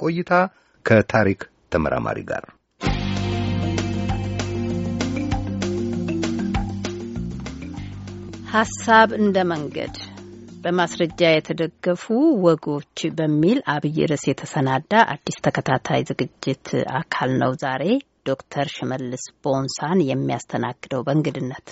ቆይታ ከታሪክ ተመራማሪ ጋር ሀሳብ እንደ መንገድ በማስረጃ የተደገፉ ወጎች በሚል አብይ ርዕስ የተሰናዳ አዲስ ተከታታይ ዝግጅት አካል ነው። ዛሬ ዶክተር ሽመልስ ቦንሳን የሚያስተናግደው በእንግድነት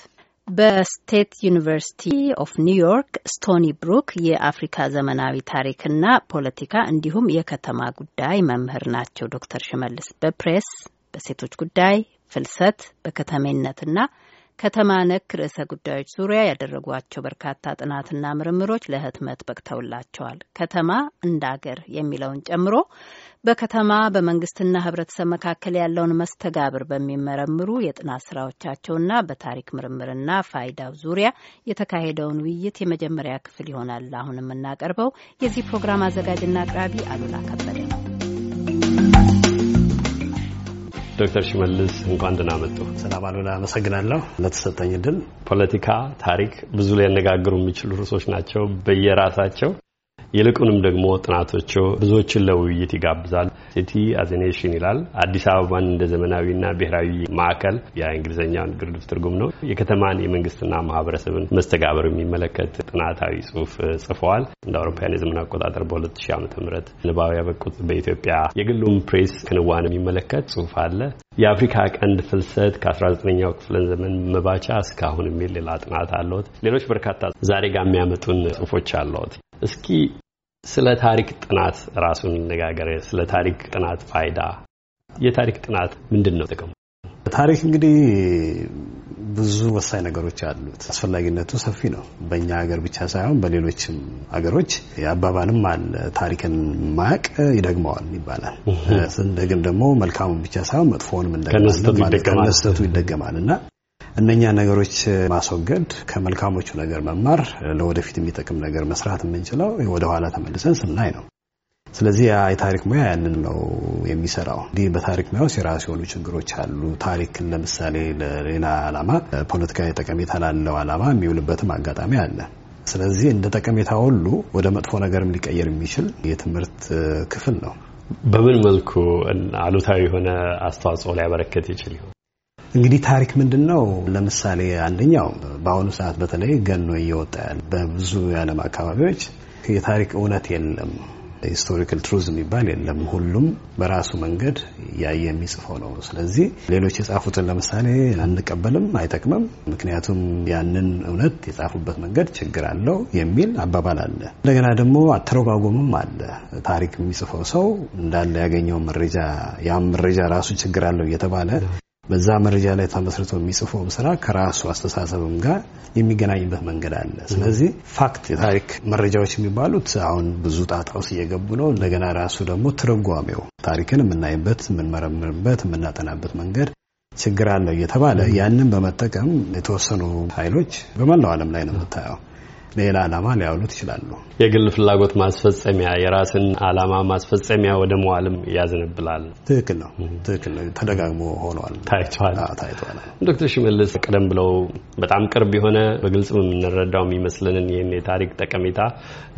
በ State University of New York Stony Brook የአፍሪካ ዘመናዊ ታሪክና ፖለቲካ እንዲሁም የከተማ ጉዳይ መምህር ናቸው። ዶክተር ሽመልስ በፕሬስ በሴቶች ጉዳይ፣ ፍልሰት፣ በከተሜነትና ከተማ ነክ ርዕሰ ጉዳዮች ዙሪያ ያደረጓቸው በርካታ ጥናትና ምርምሮች ለህትመት በቅተውላቸዋል። ከተማ እንደ አገር የሚለውን ጨምሮ በከተማ በመንግስትና ህብረተሰብ መካከል ያለውን መስተጋብር በሚመረምሩ የጥናት ስራዎቻቸውና በታሪክ ምርምርና ፋይዳው ዙሪያ የተካሄደውን ውይይት የመጀመሪያ ክፍል ይሆናል አሁን የምናቀርበው። የዚህ ፕሮግራም አዘጋጅና አቅራቢ አሉላ ከበደ ነው። ዶክተር ሽመልስ እንኳን ደህና መጡ። ሰላም አሉላ፣ አመሰግናለሁ ለተሰጠኝ እድል። ፖለቲካ፣ ታሪክ ብዙ ሊያነጋግሩ የሚችሉ ርዕሶች ናቸው በየራሳቸው ይልቁንም ደግሞ ጥናቶቹ ብዙዎችን ለውይይት ይጋብዛል። ሲቲ አዝ ይላል። አዲስ አበባን እንደ ዘመናዊና ብሔራዊ ማዕከል የእንግሊዝኛውን ግርድፍ ትርጉም ነው። የከተማን የመንግስትና ማህበረሰብን መስተጋበር የሚመለከት ጥናታዊ ጽሁፍ ጽፈዋል። እንደ አውሮፓውያን የዘመን አቆጣጠር በ2000 ዓ ም ንባብ ያበቁት በኢትዮጵያ የግሉም ፕሬስ ክንዋን የሚመለከት ጽሁፍ አለ። የአፍሪካ ቀንድ ፍልሰት ከ19ኛው ክፍለ ዘመን መባቻ እስካሁን የሚል ሌላ ጥናት አለዎት። ሌሎች በርካታ ዛሬ ጋር የሚያመጡን ጽሁፎች አለዎት። እስኪ ስለ ታሪክ ጥናት ራሱን ነጋገር። ስለ ታሪክ ጥናት ፋይዳ፣ የታሪክ ጥናት ምንድን ነው ጥቅሙ? ታሪክ እንግዲህ ብዙ ወሳኝ ነገሮች አሉት። አስፈላጊነቱ ሰፊ ነው። በእኛ ሀገር ብቻ ሳይሆን በሌሎችም ሀገሮች አባባልም አለ፣ ታሪክን ማያቅ ይደግመዋል ይባላል። ስንደግም ደግሞ መልካሙን ብቻ ሳይሆን መጥፎውንም ከነስተቱ ይደገማል እና እነኛ ነገሮች ማስወገድ ከመልካሞቹ ነገር መማር ለወደፊት የሚጠቅም ነገር መስራት የምንችለው ወደኋላ ተመልሰን ስናይ ነው። ስለዚህ የታሪክ ሙያ ያንን ነው የሚሰራው። እንዲህ በታሪክ ሙያ ውስጥ የራሱ የሆኑ ችግሮች አሉ። ታሪክን ለምሳሌ ለሌላ ዓላማ፣ ፖለቲካዊ ጠቀሜታ ላለው ዓላማ የሚውልበትም አጋጣሚ አለ። ስለዚህ እንደ ጠቀሜታ ሁሉ ወደ መጥፎ ነገርም ሊቀየር የሚችል የትምህርት ክፍል ነው። በምን መልኩ አሉታዊ የሆነ አስተዋጽኦ ሊያበረከት ይችል ይሆን? እንግዲህ ታሪክ ምንድን ነው? ለምሳሌ አንደኛው በአሁኑ ሰዓት በተለይ ገኖ እየወጣ ያለ በብዙ የዓለም አካባቢዎች የታሪክ እውነት የለም፣ historical truth የሚባል የለም። ሁሉም በራሱ መንገድ ያየ የሚጽፈው ነው። ስለዚህ ሌሎች የጻፉትን ለምሳሌ አንቀበልም፣ አይጠቅምም፣ ምክንያቱም ያንን እውነት የጻፉበት መንገድ ችግር አለው የሚል አባባል አለ። እንደገና ደግሞ አተረጓጎምም አለ። ታሪክ የሚጽፈው ሰው እንዳለ ያገኘው መረጃ ያም መረጃ ራሱ ችግር አለው እየተባለ በዛ መረጃ ላይ ተመስርቶ የሚጽፈውም ስራ ከራሱ አስተሳሰብም ጋር የሚገናኝበት መንገድ አለ። ስለዚህ ፋክት የታሪክ መረጃዎች የሚባሉት አሁን ብዙ ጣጣ ውስጥ እየገቡ ነው። እንደገና ራሱ ደግሞ ትርጓሜው ታሪክን የምናይበት፣ የምንመረምርበት፣ የምናጠናበት መንገድ ችግር አለው እየተባለ ያንን በመጠቀም የተወሰኑ ኃይሎች በመላው ዓለም ላይ ነው የምታየው ሌላ ዓላማ ሊያውሉት ይችላሉ። የግል ፍላጎት ማስፈጸሚያ፣ የራስን ዓላማ ማስፈጸሚያ ወደ መዋልም ያዘነብላል። ትክክል ነው። ትክክል ነው። ተደጋግሞ ሆኗል፣ ታይቷል፣ ታይቷል። ዶክተር ሽመልስ ቀደም ብለው በጣም ቅርብ የሆነ በግልጽ የምንረዳው የሚመስልንን ይህን የታሪክ ጠቀሜታ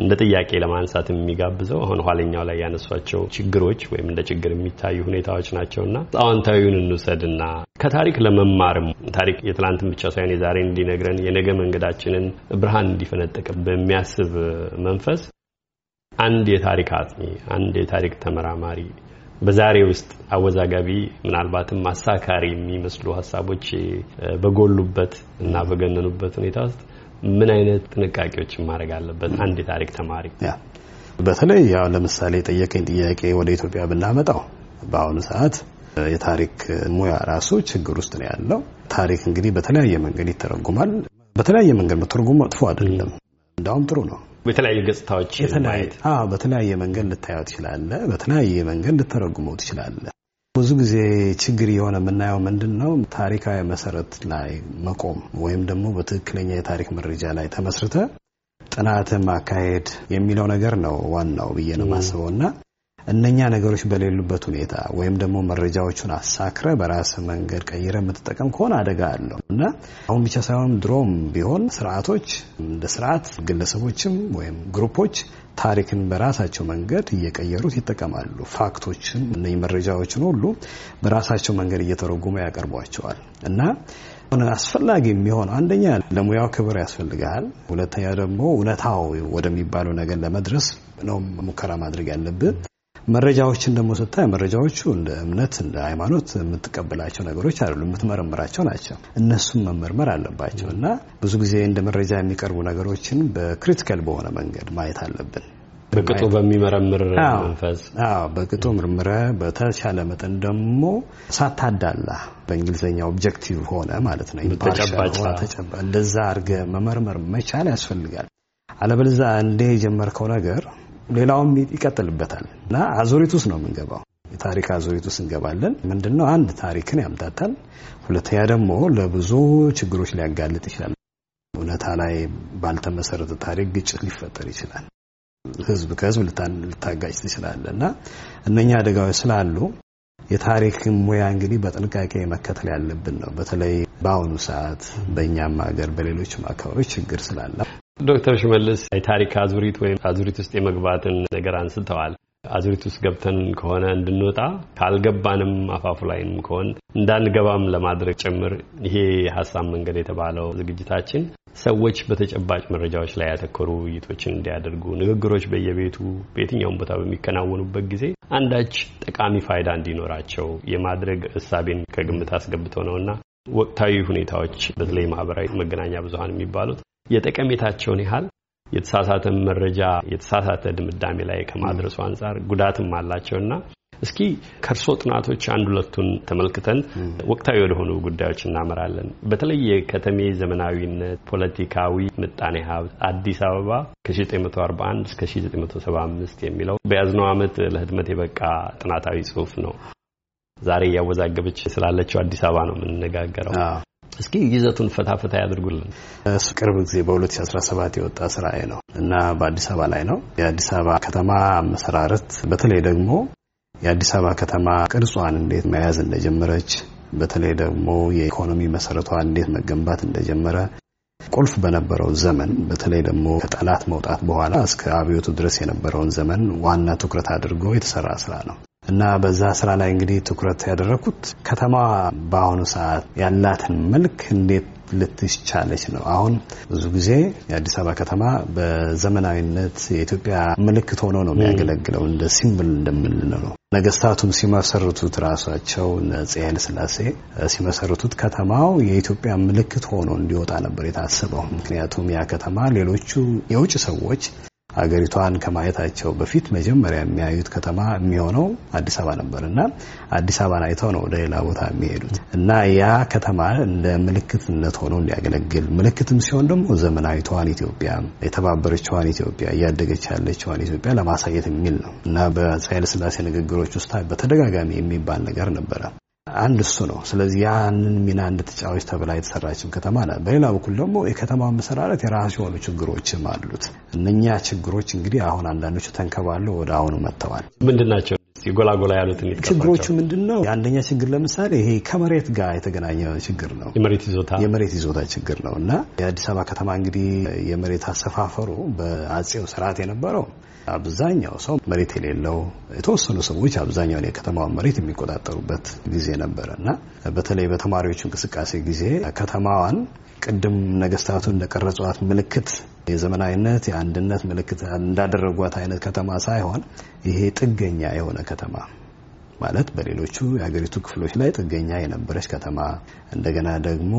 እንደ ጥያቄ ለማንሳት የሚጋብዘው አሁን ኋለኛው ላይ ያነሷቸው ችግሮች ወይም እንደ ችግር የሚታዩ ሁኔታዎች ናቸውና አዎንታዊውን እንውሰድና ከታሪክ ለመማርም ታሪክ የትላንትን ብቻ ሳይሆን የዛሬን እንዲነግረን የነገ መንገዳችንን ብርሃን እንዲፈነጥቅ በሚያስብ መንፈስ አንድ የታሪክ አጥኚ አንድ የታሪክ ተመራማሪ በዛሬ ውስጥ አወዛጋቢ ምናልባትም አሳካሪ የሚመስሉ ሀሳቦች በጎሉበት እና በገነኑበት ሁኔታ ውስጥ ምን አይነት ጥንቃቄዎችን ማድረግ አለበት አንድ የታሪክ ተማሪ? በተለይ ያው ለምሳሌ የጠየቀኝ ጥያቄ ወደ ኢትዮጵያ ብናመጣው በአሁኑ ሰዓት የታሪክ ሙያ ራሱ ችግር ውስጥ ነው ያለው። ታሪክ እንግዲህ በተለያየ መንገድ ይተረጉማል። በተለያየ መንገድ መተርጎም መጥፎ አይደለም፣ እንዳውም ጥሩ ነው። በተለያዩ ገጽታዎች በተለያየ መንገድ ልታየው ትችላለህ። በተለያየ መንገድ ልተረጉመው ትችላለህ። ብዙ ጊዜ ችግር የሆነ የምናየው ምንድን ነው? ታሪካዊ መሰረት ላይ መቆም ወይም ደግሞ በትክክለኛ የታሪክ መረጃ ላይ ተመስርተ ጥናትን ማካሄድ የሚለው ነገር ነው ዋናው ብዬ ነው የማስበው እና እነኛ ነገሮች በሌሉበት ሁኔታ ወይም ደግሞ መረጃዎቹን አሳክረ በራስ መንገድ ቀይረ የምትጠቀም ከሆነ አደጋ አለው እና አሁን ብቻ ሳይሆን ድሮም ቢሆን ስርዓቶች እንደ ስርዓት ግለሰቦችም ወይም ግሩፖች ታሪክን በራሳቸው መንገድ እየቀየሩት ይጠቀማሉ። ፋክቶችን እነ መረጃዎችን ሁሉ በራሳቸው መንገድ እየተረጉሙ ያቀርቧቸዋል እና አስፈላጊ የሚሆነው አንደኛ ለሙያው ክብር ያስፈልጋል። ሁለተኛ ደግሞ እውነታው ወደሚባለው ነገር ለመድረስ ነው ሙከራ ማድረግ ያለብን። መረጃዎችን ደግሞ ስታይ መረጃዎቹ እንደ እምነት እንደ ሃይማኖት የምትቀበላቸው ነገሮች አይደሉም፣ የምትመረምራቸው ናቸው። እነሱም መመርመር አለባቸው እና ብዙ ጊዜ እንደ መረጃ የሚቀርቡ ነገሮችን በ critical በሆነ መንገድ ማየት አለብን። በቅጡ በሚመረምር መንፈስ በቅጡ መርምረ በተቻለ መጠን ደግሞ ሳታዳላ በእንግሊዝኛ objective ሆነ ማለት ነው። እንደዛ አድርገ መመርመር መቻል ያስፈልጋል። አለበለዚያ እንደ የጀመርከው ነገር ሌላውም ይቀጥልበታል እና አዙሪት ውስጥ ነው የምንገባው። የታሪክ አዙሪት ውስጥ እንገባለን። ምንድነው አንድ ታሪክን ያምታታል፣ ሁለተኛ ደግሞ ለብዙ ችግሮች ሊያጋልጥ ይችላል። እውነታ ላይ ባልተመሰረተ ታሪክ ግጭት ሊፈጠር ይችላል። ህዝብ ከህዝብ ልታጋጭ ትችላለ እና እነኛ አደጋዎች ስላሉ የታሪክ ሙያ እንግዲህ በጥንቃቄ መከተል ያለብን ነው። በተለይ በአሁኑ ሰዓት በእኛም ሀገር በሌሎችም አካባቢዎች ችግር ስላለ ዶክተር ሽመልስ የታሪክ አዙሪት ወይም አዙሪት ውስጥ የመግባትን ነገር አንስተዋል። አዙሪት ውስጥ ገብተን ከሆነ እንድንወጣ ካልገባንም አፋፉ ላይም ከሆን እንዳንገባም ለማድረግ ጭምር ይሄ ሀሳብ መንገድ የተባለው ዝግጅታችን ሰዎች በተጨባጭ መረጃዎች ላይ ያተኮሩ ውይይቶችን እንዲያደርጉ፣ ንግግሮች በየቤቱ በየትኛውም ቦታ በሚከናወኑበት ጊዜ አንዳች ጠቃሚ ፋይዳ እንዲኖራቸው የማድረግ እሳቤን ከግምት አስገብተው ነውና ወቅታዊ ሁኔታዎች በተለይ ማህበራዊ መገናኛ ብዙኃን የሚባሉት የጠቀሜታቸውን ያህል የተሳሳተ መረጃ የተሳሳተ ድምዳሜ ላይ ከማድረሱ አንጻር ጉዳትም አላቸውና እስኪ ከእርሶ ጥናቶች አንድ ሁለቱን ተመልክተን ወቅታዊ ወደሆኑ ጉዳዮች እናመራለን። በተለይ የከተሜ ዘመናዊነት፣ ፖለቲካዊ ምጣኔ ሀብት አዲስ አበባ ከ1941 እስከ 1975 የሚለው በያዝነው ዓመት ለህትመት የበቃ ጥናታዊ ጽሁፍ ነው። ዛሬ እያወዛገበች ስላለችው አዲስ አበባ ነው የምንነጋገረው። እስኪ ይዘቱን ፈታ ፈታ ያድርጉልን። ቅርብ ጊዜ በ2017 የወጣ ስራዬ ነው እና በአዲስ አበባ ላይ ነው። የአዲስ አበባ ከተማ አመሰራረት በተለይ ደግሞ የአዲስ አበባ ከተማ ቅርጿን እንዴት መያዝ እንደጀመረች በተለይ ደግሞ የኢኮኖሚ መሰረቷ እንዴት መገንባት እንደጀመረ ቁልፍ በነበረው ዘመን በተለይ ደግሞ ከጠላት መውጣት በኋላ እስከ አብዮቱ ድረስ የነበረውን ዘመን ዋና ትኩረት አድርጎ የተሰራ ስራ ነው እና በዛ ስራ ላይ እንግዲህ ትኩረት ያደረኩት ከተማ በአሁኑ ሰዓት ያላትን መልክ እንዴት ልትይዝ ቻለች ነው። አሁን ብዙ ጊዜ የአዲስ አበባ ከተማ በዘመናዊነት የኢትዮጵያ ምልክት ሆኖ ነው የሚያገለግለው፣ እንደ symbol እንደምንለው ነው። ነገስታቱም ሲመሰርቱት ራሳቸው አፄ ኃይለ ሥላሴ ሲመሰርቱት ከተማው የኢትዮጵያ ምልክት ሆኖ እንዲወጣ ነበር የታሰበው። ምክንያቱም ያ ከተማ ሌሎቹ የውጭ ሰዎች ሀገሪቷን ከማየታቸው በፊት መጀመሪያ የሚያዩት ከተማ የሚሆነው አዲስ አበባ ነበር እና አዲስ አበባን አይተው ነው ወደ ሌላ ቦታ የሚሄዱት እና ያ ከተማ እንደ ምልክትነት ሆኖ እንዲያገለግል ምልክትም ሲሆን ደግሞ ዘመናዊቷን ኢትዮጵያ የተባበረችዋን ኢትዮጵያ እያደገች ያለችዋን ኢትዮጵያ ለማሳየት የሚል ነው እና በአፄ ኃይለሥላሴ ንግግሮች ውስጥ በተደጋጋሚ የሚባል ነገር ነበረ። አንድ እሱ ነው። ስለዚህ ያንን ሚና እንድትጫወች ተብላ የተሰራችም ከተማ ናት። በሌላ በኩል ደግሞ የከተማ መሰራረት የራሱ የሆኑ ችግሮችም አሉት። እነኛ ችግሮች እንግዲህ አሁን አንዳንዶቹ ተንከባለው ወደ አሁኑ መጥተዋል። ምንድን ናቸው ጎላጎላ ያሉትን ችግሮቹ? ምንድን ነው? የአንደኛ ችግር ለምሳሌ ይሄ ከመሬት ጋር የተገናኘ ችግር ነው። የመሬት ይዞታ የመሬት ይዞታ ችግር ነው እና የአዲስ አበባ ከተማ እንግዲህ የመሬት አሰፋፈሩ በአጼው ስርዓት የነበረው አብዛኛው ሰው መሬት የሌለው የተወሰኑ ሰዎች አብዛኛውን የከተማውን መሬት የሚቆጣጠሩበት ጊዜ ነበረ እና በተለይ በተማሪዎቹ እንቅስቃሴ ጊዜ ከተማዋን ቅድም ነገስታቱ እንደቀረጿት ምልክት የዘመናዊነት የአንድነት ምልክት እንዳደረጓት አይነት ከተማ ሳይሆን ይሄ ጥገኛ የሆነ ከተማ ማለት በሌሎቹ የሀገሪቱ ክፍሎች ላይ ጥገኛ የነበረች ከተማ እንደገና ደግሞ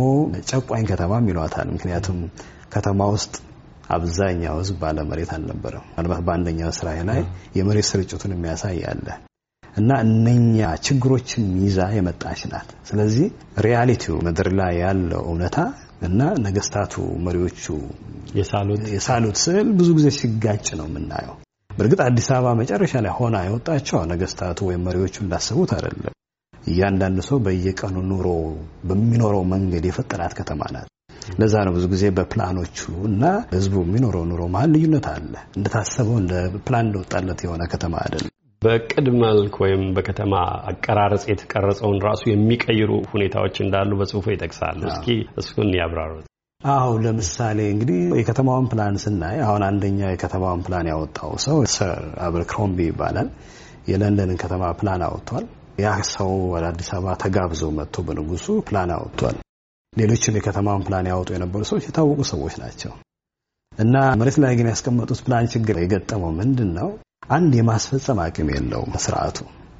ጨቋኝ ከተማም ይሏታል። ምክንያቱም ከተማ ውስጥ አብዛኛው ሕዝብ ባለ መሬት አልነበረም። ምናልባት በአንደኛው ስራ ላይ የመሬት ስርጭቱን የሚያሳይ አለ እና እነኛ ችግሮችን ይዛ የመጣች ናት። ስለዚህ ሪያሊቲው ምድር ላይ ያለው እውነታ እና ነገስታቱ መሪዎቹ የሳሉት ስዕል ብዙ ጊዜ ሲጋጭ ነው የምናየው። በእርግጥ አዲስ አበባ መጨረሻ ላይ ሆና የወጣቸው ነገስታቱ ወይም መሪዎቹ እንዳሰቡት አይደለም። እያንዳንዱ ሰው በየቀኑ ኑሮ በሚኖረው መንገድ የፈጠራት ከተማ ናት። ለዛ ነው ብዙ ጊዜ በፕላኖቹ እና ህዝቡ የሚኖረው ኑሮ መሀል ልዩነት አለ። እንደታሰበው እንደ ፕላን እንደወጣለት የሆነ ከተማ አይደለም። በእቅድ መልክ ወይም በከተማ አቀራረጽ የተቀረጸውን ራሱ የሚቀይሩ ሁኔታዎች እንዳሉ በጽሁፎ ይጠቅሳሉ። እስኪ እሱን ያብራሩት። አዎ ለምሳሌ እንግዲህ የከተማውን ፕላን ስናይ አሁን አንደኛ የከተማውን ፕላን ያወጣው ሰው ሰር አበርክሮምቢ ይባላል። የለንደንን ከተማ ፕላን አወጥቷል። ያ ሰው ወደ አዲስ አበባ ተጋብዞ መጥቶ በንጉሱ ፕላን አወጥቷል። ሌሎችም የከተማውን ፕላን ያወጡ የነበሩ ሰዎች የታወቁ ሰዎች ናቸው እና መሬት ላይ ግን ያስቀመጡት ፕላን ችግር የገጠመው ምንድን ነው? አንድ የማስፈጸም አቅም የለውም ስርዓቱ።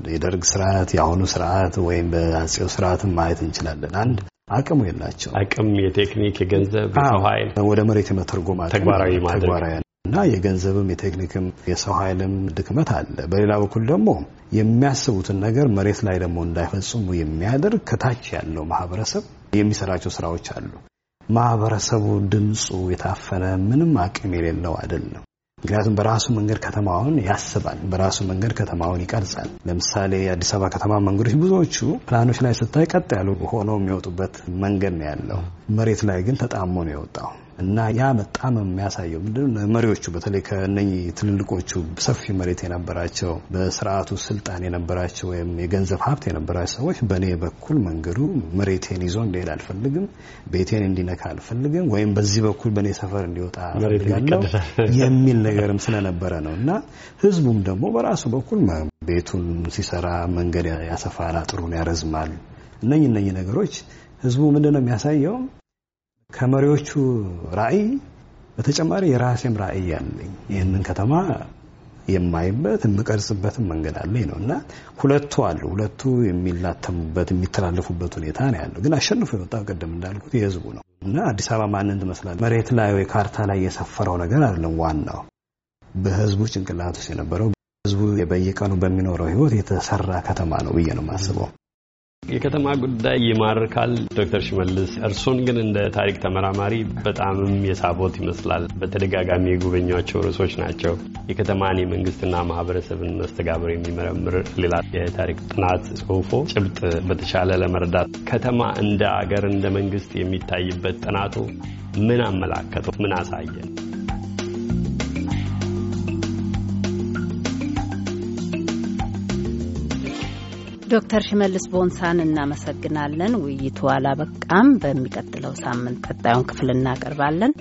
የደርግ ስርዓት፣ የአሁኑ ስርዓት ወይም በአጼው ስርዓትን ማየት እንችላለን። አንድ አቅሙ የላቸው አቅም የቴክኒክ የገንዘብ የሰው ኃይል ወደ መሬት የመተርጎም ተግባራዊ ማድረግ እና የገንዘብም የቴክኒክም የሰው ኃይልም ድክመት አለ። በሌላ በኩል ደግሞ የሚያስቡትን ነገር መሬት ላይ ደግሞ እንዳይፈጽሙ የሚያደርግ ከታች ያለው ማህበረሰብ የሚሰራቸው ስራዎች አሉ። ማህበረሰቡ ድምፁ የታፈነ ምንም አቅም የሌለው አይደለም። ምክንያቱም በራሱ መንገድ ከተማውን ያስባል፣ በራሱ መንገድ ከተማውን ይቀርጻል። ለምሳሌ የአዲስ አበባ ከተማ መንገዶች ብዙዎቹ ፕላኖች ላይ ስታይ ቀጥ ያሉ ሆነው የሚወጡበት መንገድ ነው ያለው። መሬት ላይ ግን ተጣሞ ነው የወጣው እና ያ በጣም የሚያሳየው። ምንድነው መሪዎቹ በተለይ ከነኚህ ትልልቆቹ ሰፊ መሬት የነበራቸው በስርዓቱ ስልጣን የነበራቸው ወይም የገንዘብ ሀብት የነበራቸው ሰዎች በእኔ በኩል መንገዱ መሬቴን ይዞ እንዲሄድ አልፈልግም፣ ቤቴን እንዲነካ አልፈልግም፣ ወይም በዚህ በኩል በእኔ ሰፈር እንዲወጣ እፈልጋለሁ የሚል ነገርም ስለነበረ ነው። እና ህዝቡም ደግሞ በራሱ በኩል ቤቱን ሲሰራ መንገድ ያሰፋል፣ አጥሩን ያረዝማል። እነኚህ እነኚህ ነገሮች ህዝቡ ምንድነው የሚያሳየው ከመሪዎቹ ራዕይ በተጨማሪ የራሴም ራዕይ ያለኝ ይህንን ከተማ የማይበት የምቀርጽበትን መንገድ አለኝ ነው እና ሁለቱ አሉ። ሁለቱ የሚላተሙበት የሚተላለፉበት ሁኔታ ነው ያለው። ግን አሸንፎ የወጣው ቅድም እንዳልኩት የህዝቡ ነው እና አዲስ አበባ ማንን ትመስላለች? መሬት ላይ ወይ ካርታ ላይ የሰፈረው ነገር አይደለም። ዋናው በህዝቡ ጭንቅላት ውስጥ የነበረው ህዝቡ በየቀኑ በሚኖረው ህይወት የተሰራ ከተማ ነው ብዬ ነው የማስበው። የከተማ ጉዳይ ይማርካል። ዶክተር ሽመልስ እርሶን ግን እንደ ታሪክ ተመራማሪ በጣምም የሳቦት ይመስላል። በተደጋጋሚ የጎበኟቸው ርዕሶች ናቸው። የከተማን የመንግስትና ማህበረሰብን መስተጋብር የሚመረምር ሌላ የታሪክ ጥናት ጽሁፎ ጭብጥ በተሻለ ለመረዳት ከተማ እንደ አገር እንደ መንግስት የሚታይበት ጥናቱ ምን አመላከተው? ምን አሳየ? ዶክተር ሽመልስ ቦንሳን እናመሰግናለን። ውይይቱ አላበቃም። በሚቀጥለው ሳምንት ቀጣዩን ክፍል እናቀርባለን።